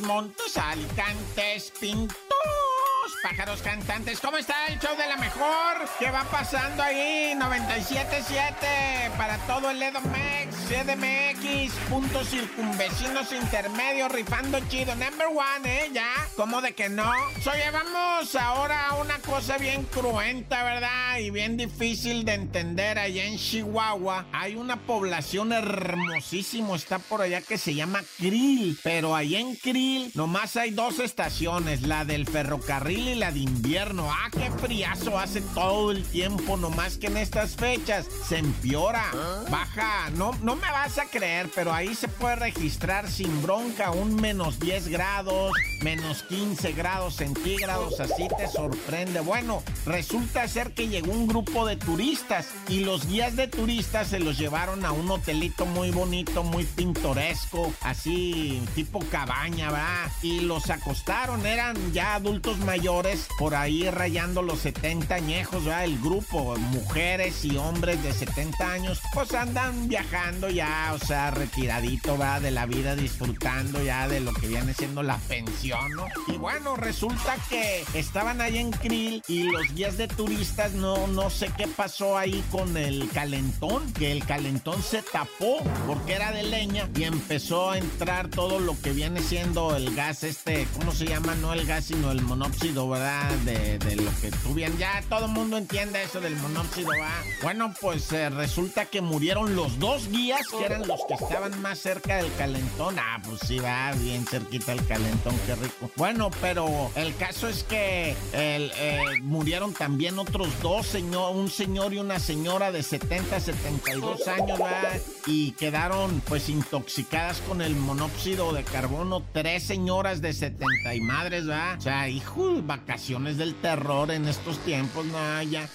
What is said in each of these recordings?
Montes, Montes, Alicantes, Pintos pájaros cantantes. ¿Cómo está el show de la mejor? ¿Qué va pasando ahí? 97.7 para todo el EDOMEX, CDMX, puntos circunvecinos intermedios, rifando chido. Number one, ¿eh? Ya, ¿cómo de que no? Oye, vamos ahora a una cosa bien cruenta, ¿verdad? Y bien difícil de entender. Allá en Chihuahua hay una población hermosísimo, está por allá que se llama Krill. Pero allá en Krill nomás hay dos estaciones, la del ferrocarril la de invierno. Ah, qué friazo hace todo el tiempo, nomás que en estas fechas se empeora. Baja, no, no me vas a creer, pero ahí se puede registrar sin bronca un menos 10 grados, menos 15 grados centígrados, así te sorprende. Bueno, resulta ser que llegó un grupo de turistas y los guías de turistas se los llevaron a un hotelito muy bonito, muy pintoresco, así tipo cabaña, ¿verdad? Y los acostaron, eran ya adultos mayores por ahí rayando los 70 añejos, ¿verdad? El grupo, mujeres y hombres de 70 años, pues andan viajando ya, o sea, retiradito, va De la vida, disfrutando ya de lo que viene siendo la pensión, ¿no? Y bueno, resulta que estaban ahí en Krill y los guías de turistas no, no sé qué pasó ahí con el calentón, que el calentón se tapó porque era de leña y empezó a entrar todo lo que viene siendo el gas este, ¿cómo se llama? No el gas, sino el monóxido ¿verdad? De, lo que tú bien. Ya todo el mundo entiende eso del monóxido, ¿va? Bueno, pues eh, resulta que murieron los dos guías, que eran los que estaban más cerca del calentón. Ah, pues sí, va bien cerquita el calentón, qué rico. Bueno, pero el caso es que eh, murieron también otros dos, señor, un señor y una señora de 70, 72 años, ¿va? Y quedaron pues intoxicadas con el monóxido de carbono. Tres señoras de 70 y madres, ¿va? O sea, hijo, vacaciones del terror en estos tiempos, no, ya.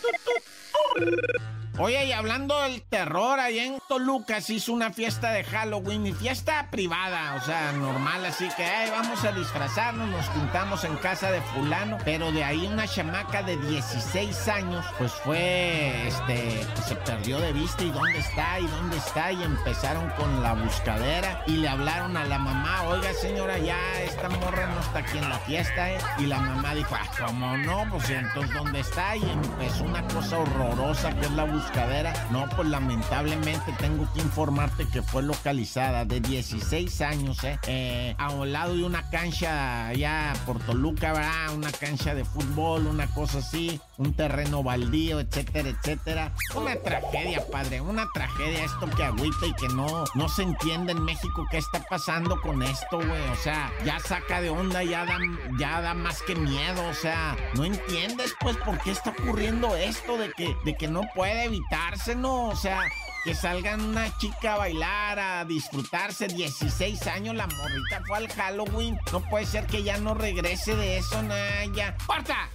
Oye, y hablando del terror, allá en Toluca se hizo una fiesta de Halloween y fiesta privada, o sea, normal, así que ay, vamos a disfrazarnos, nos juntamos en casa de fulano, pero de ahí una chamaca de 16 años, pues fue, este, se perdió de vista y dónde está y dónde está y empezaron con la buscadera y le hablaron a la mamá, oiga señora, ya esta morra no está aquí en la fiesta, ¿eh? Y la mamá dijo, ah, ¿cómo no? Pues entonces, ¿dónde está? Y empezó una cosa horrorosa que es la buscadera no, pues lamentablemente tengo que informarte que fue localizada de 16 años, ¿eh? ¿eh? a un lado de una cancha allá por Toluca, ¿verdad? Una cancha de fútbol, una cosa así, un terreno baldío, etcétera, etcétera. Una tragedia, padre, una tragedia esto que agüita y que no, no se entiende en México qué está pasando con esto, güey. O sea, ya saca de onda, ya da, ya da más que miedo, o sea, no entiendes pues por qué está ocurriendo esto de que, de que no puede evitarse, ¿no? O sea, que salgan una chica a bailar, a disfrutarse. 16 años, la morrita fue al Halloween. No puede ser que ya no regrese de eso, Naya. ¡Corta!